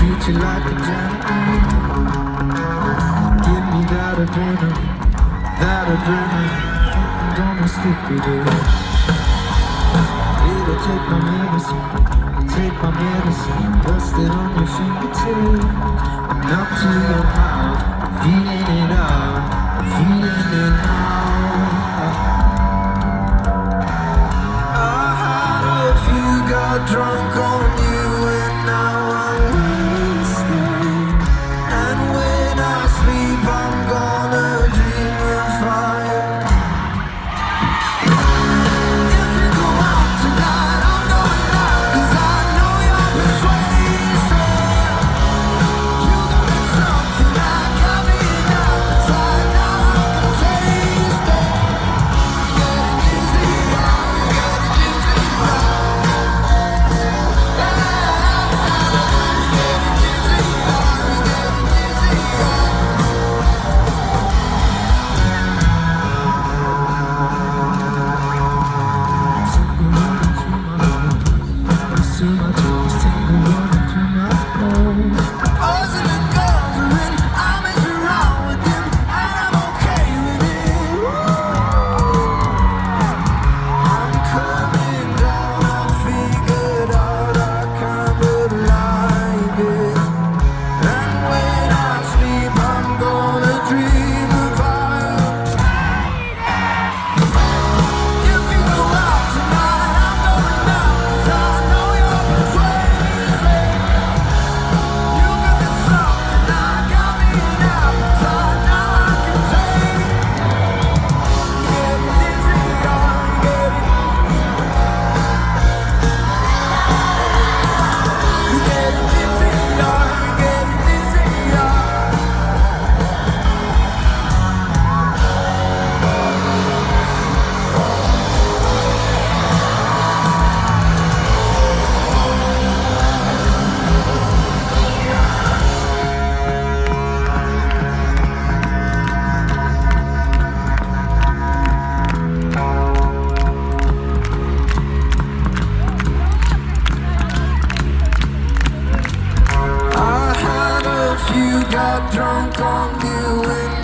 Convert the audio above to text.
treat you like a gentleman. Give me that adrenaline, that adrenaline. I'm gonna stick with it. It'll take my medicine, take my medicine, rest it on your fingertips. got drunk on you